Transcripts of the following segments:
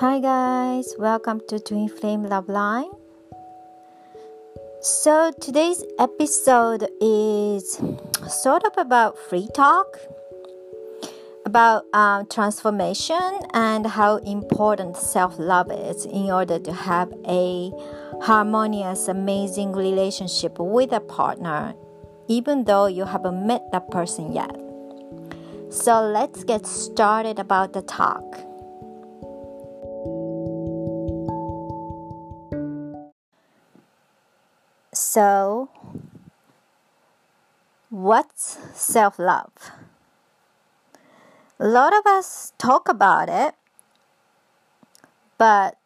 Hi guys, welcome to Twin Flame Love Line. So today's episode is sort of about free talk, about um, transformation and how important self love is in order to have a harmonious, amazing relationship with a partner, even though you haven't met that person yet. So let's get started about the talk. So, what's self love? A lot of us talk about it, but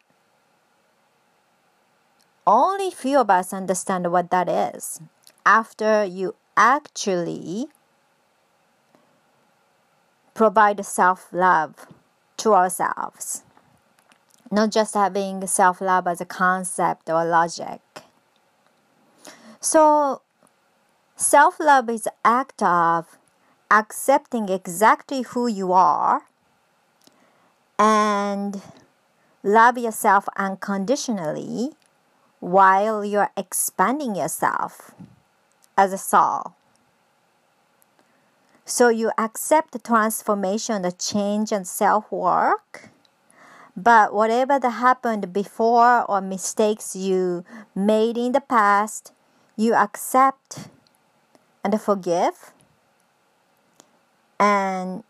only few of us understand what that is after you actually provide self love to ourselves, not just having self love as a concept or logic. So, self love is act of accepting exactly who you are and love yourself unconditionally while you're expanding yourself as a soul. So you accept the transformation, the change, and self work. But whatever that happened before or mistakes you made in the past, you accept and forgive and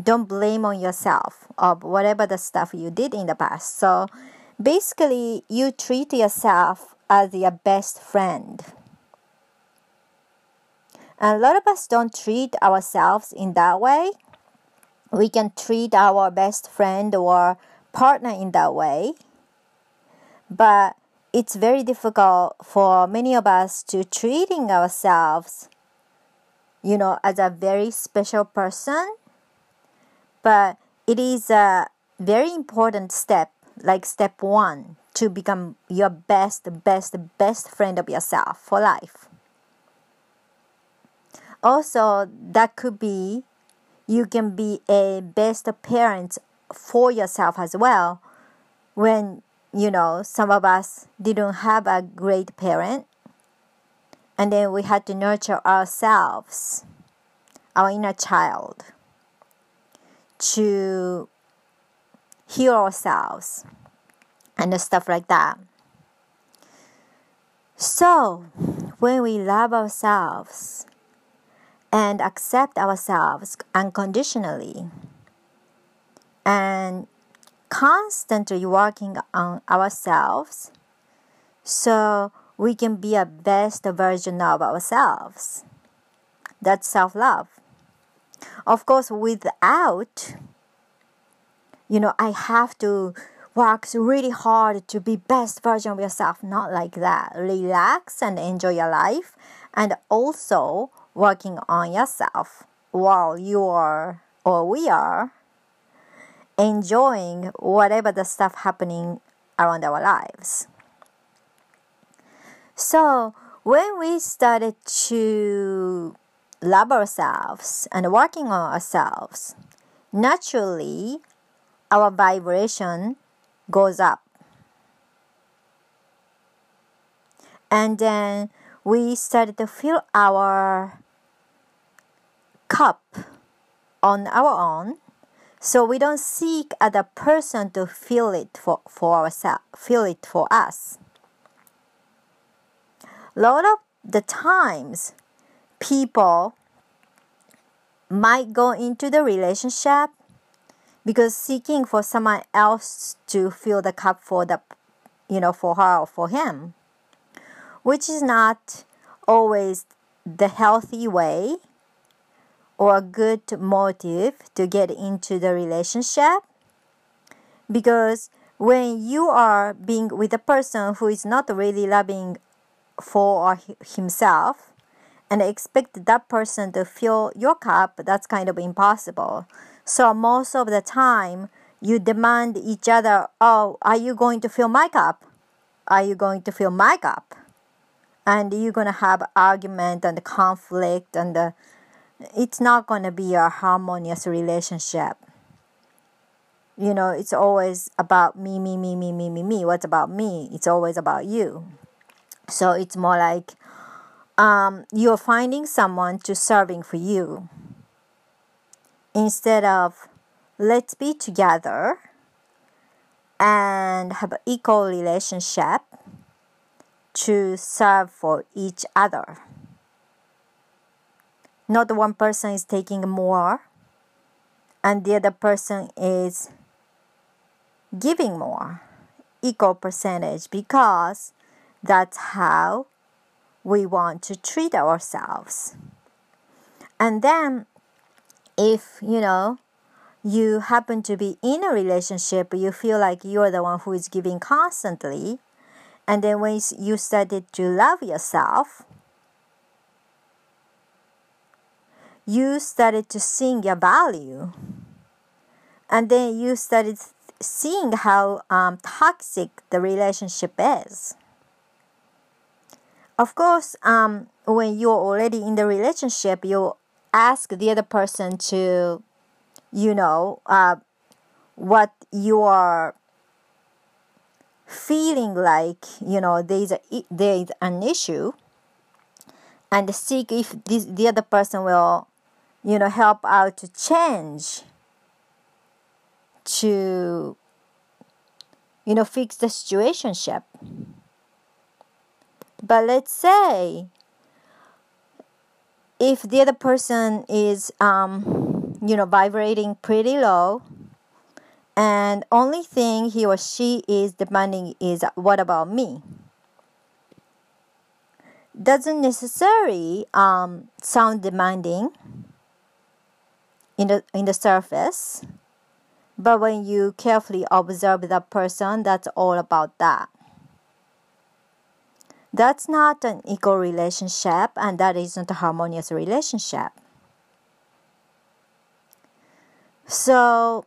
don't blame on yourself of whatever the stuff you did in the past. So basically you treat yourself as your best friend. And a lot of us don't treat ourselves in that way. We can treat our best friend or partner in that way. But it's very difficult for many of us to treating ourselves you know as a very special person. But it is a very important step like step 1 to become your best best best friend of yourself for life. Also that could be you can be a best parent for yourself as well when you know, some of us didn't have a great parent. And then we had to nurture ourselves, our inner child, to heal ourselves and stuff like that. So, when we love ourselves and accept ourselves unconditionally and constantly working on ourselves so we can be a best version of ourselves. That's self love. Of course, without, you know, I have to work really hard to be best version of yourself. Not like that. Relax and enjoy your life, and also working on yourself while you are or we are enjoying whatever the stuff happening around our lives. So when we started to love ourselves and working on ourselves, naturally our vibration goes up. And then we started to fill our cup on our own so we don't seek other person to feel it for, for ourselves, feel it for us. A lot of the times, people might go into the relationship because seeking for someone else to fill the cup for the you know for her or for him which is not always the healthy way or a good motive to get into the relationship? Because when you are being with a person who is not really loving for himself and expect that person to fill your cup that's kind of impossible. So most of the time you demand each other oh are you going to fill my cup? Are you going to fill my cup? And you're going to have argument and conflict and uh, it's not going to be a harmonious relationship. you know, it's always about me, me, me, me, me, me, me. What's about me? It's always about you. So it's more like um, you're finding someone to serving for you instead of let's be together and have an equal relationship to serve for each other. Not one person is taking more and the other person is giving more, equal percentage, because that's how we want to treat ourselves. And then, if you know, you happen to be in a relationship, you feel like you're the one who is giving constantly, and then when you started to love yourself, you started to see your value, and then you started seeing how um, toxic the relationship is. Of course, um, when you're already in the relationship, you ask the other person to, you know, uh, what you are feeling like, you know, there's a there's an issue, and seek if this the other person will, you know, help out to change to you know fix the situationship. But let's say if the other person is um, you know vibrating pretty low and only thing he or she is demanding is what about me? Doesn't necessarily um, sound demanding in the in the surface but when you carefully observe the person, that's all about that. That's not an equal relationship, and that isn't a harmonious relationship. So,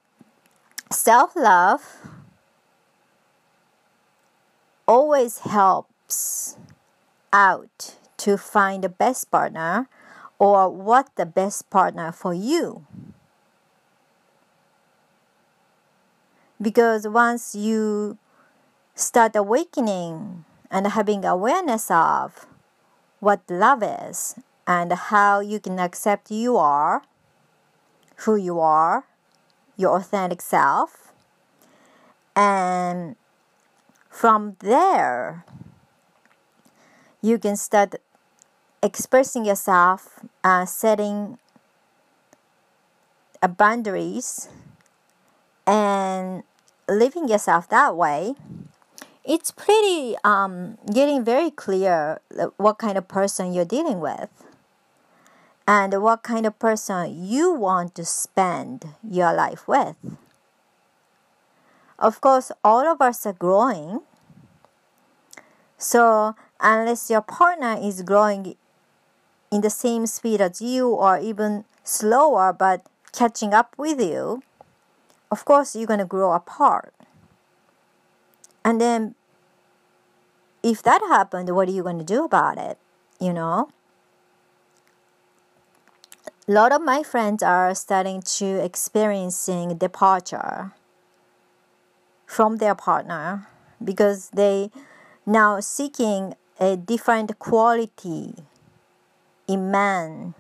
self love always helps out to find the best partner or what the best partner for you. Because once you start awakening and having awareness of what love is and how you can accept you are, who you are, your authentic self, and from there, you can start expressing yourself, uh, setting boundaries, and living yourself that way, it's pretty um, getting very clear what kind of person you're dealing with and what kind of person you want to spend your life with. Of course, all of us are growing. So, unless your partner is growing in the same speed as you or even slower but catching up with you, of course you're going to grow apart. And then if that happened, what are you going to do about it? You know? A lot of my friends are starting to experiencing departure from their partner because they now seeking a different quality in man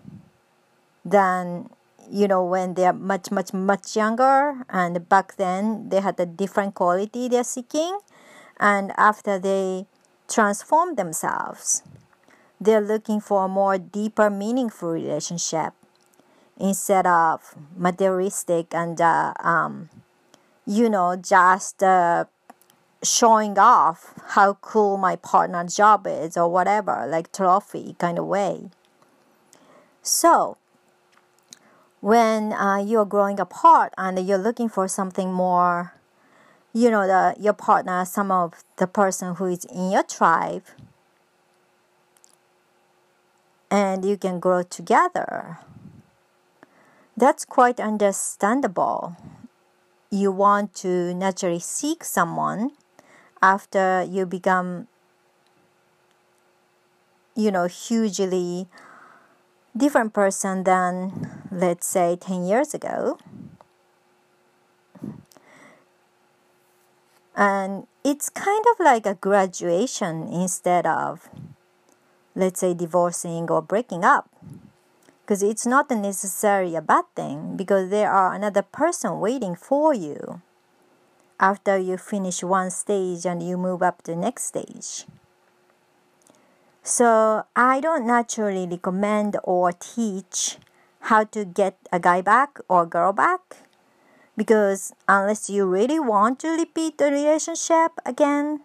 than you know when they're much much much younger and back then they had a different quality they're seeking and after they transform themselves they're looking for a more deeper meaningful relationship instead of materialistic and uh, um, you know just uh, showing off how cool my partner's job is or whatever like trophy kind of way. So when uh, you're growing apart and you're looking for something more you know the your partner some of the person who is in your tribe and you can grow together. That's quite understandable. You want to naturally seek someone after you become you know hugely different person than let's say 10 years ago And it's kind of like a graduation instead of, let's say, divorcing or breaking up. Because it's not necessarily a bad thing, because there are another person waiting for you after you finish one stage and you move up to the next stage. So I don't naturally recommend or teach how to get a guy back or girl back because unless you really want to repeat the relationship again,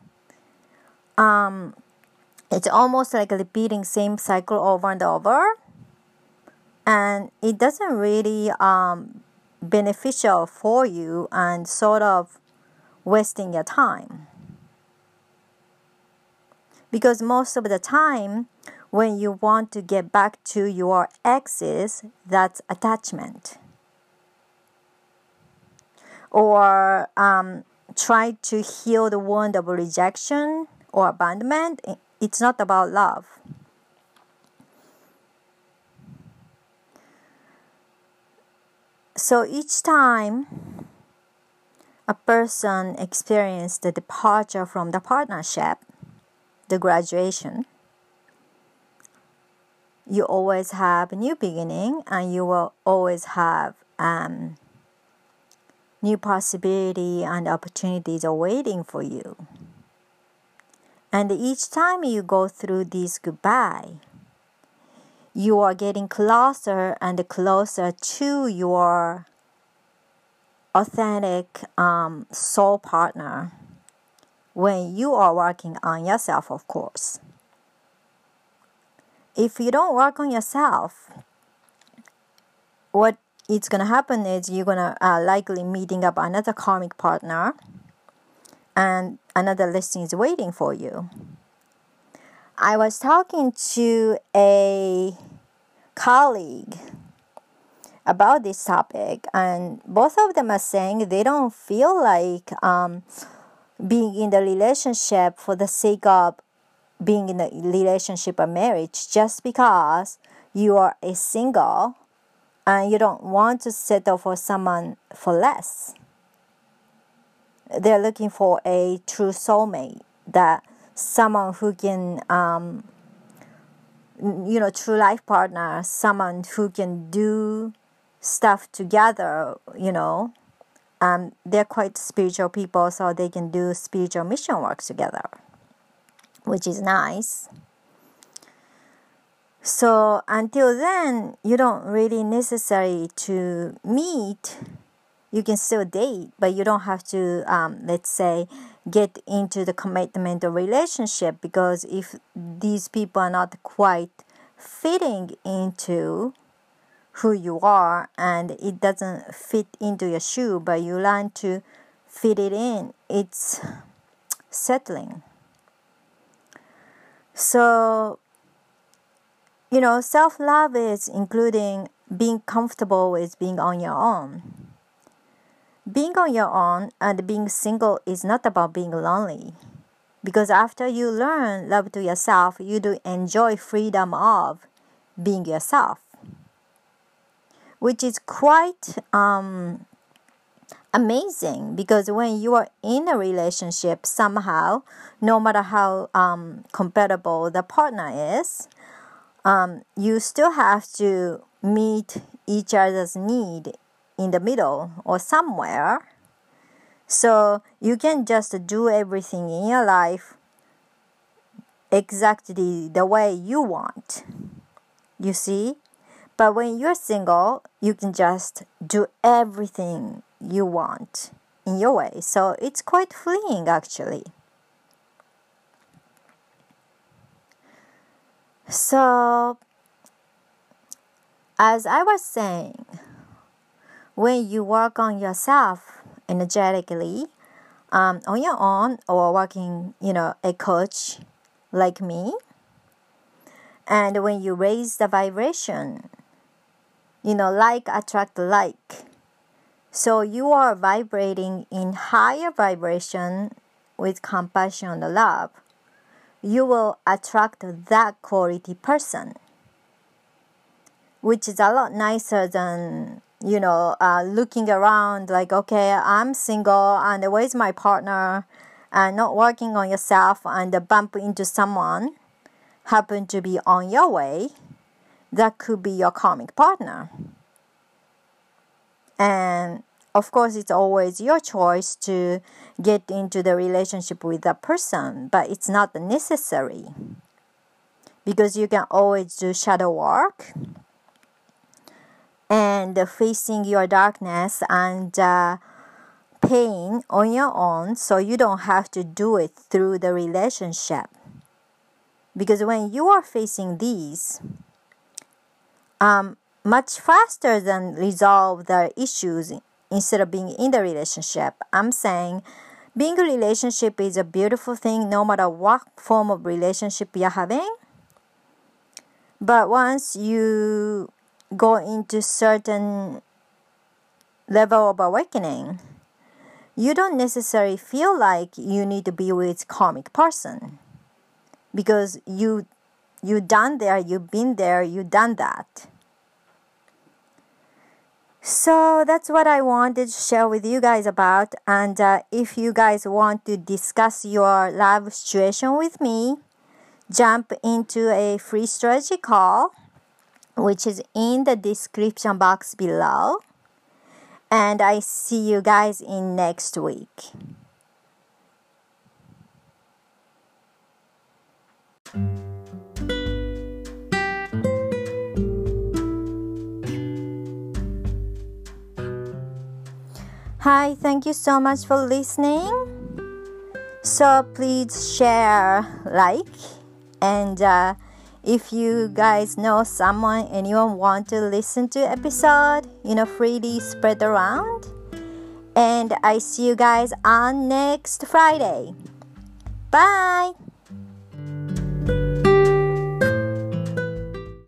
um, it's almost like repeating same cycle over and over, and it doesn't really um, beneficial for you and sort of wasting your time. Because most of the time, when you want to get back to your exes, that's attachment. Or um, try to heal the wound of rejection or abandonment. It's not about love. So each time a person experiences the departure from the partnership, the graduation, you always have a new beginning and you will always have um, new possibility and opportunities awaiting for you. And each time you go through this goodbye, you are getting closer and closer to your authentic um, soul partner when you are working on yourself, of course. If you don't work on yourself, what it's gonna happen is you're gonna uh, likely meeting up another karmic partner, and another listing is waiting for you. I was talking to a colleague about this topic, and both of them are saying they don't feel like um, being in the relationship for the sake of being in a relationship or marriage just because you are a single and you don't want to settle for someone for less. They're looking for a true soulmate, that someone who can, um, you know, true life partner, someone who can do stuff together, you know. Um, they're quite spiritual people, so they can do spiritual mission work together, which is nice. So until then, you don't really necessary to meet. You can still date, but you don't have to, um, let's say, get into the commitment or relationship because if these people are not quite fitting into who you are and it doesn't fit into your shoe, but you learn to fit it in, it's settling. So, you know, self love is including being comfortable with being on your own. Being on your own and being single is not about being lonely. Because after you learn love to yourself, you do enjoy freedom of being yourself which is quite um, amazing because when you are in a relationship, somehow, no matter how um, compatible the partner is, um, you still have to meet each other's need in the middle or somewhere. So you can just do everything in your life exactly the way you want. You see? But when you're single, you can just do everything you want in your way. So it's quite freeing actually. So, as I was saying, when you work on yourself energetically, um, on your own or working, you know, a coach like me, and when you raise the vibration you know, like attract like. So you are vibrating in higher vibration with compassion and love. You will attract that quality person, which is a lot nicer than you know, uh, looking around like, okay, I'm single and where's my partner? And not working on yourself and bump into someone happen to be on your way, that could be your karmic partner. And of course, it's always your choice to get into the relationship with that person, but it's not necessary. Because you can always do shadow work and facing your darkness and uh, pain on your own so you don't have to do it through the relationship. Because when you are facing these um, much faster than resolve the issues instead of being in the relationship. I'm saying being a relationship is a beautiful thing no matter what form of relationship you're having. But once you go into certain level of awakening, you don't necessarily feel like you need to be with karmic person. Because you you done there, you've been there, you done that. So that's what I wanted to share with you guys about. And uh, if you guys want to discuss your love situation with me, jump into a free strategy call which is in the description box below. And I see you guys in next week. Hi, thank you so much for listening. So please share, like, and uh, if you guys know someone anyone want to listen to episode you know freely spread around. And i see you guys on next friday. Bye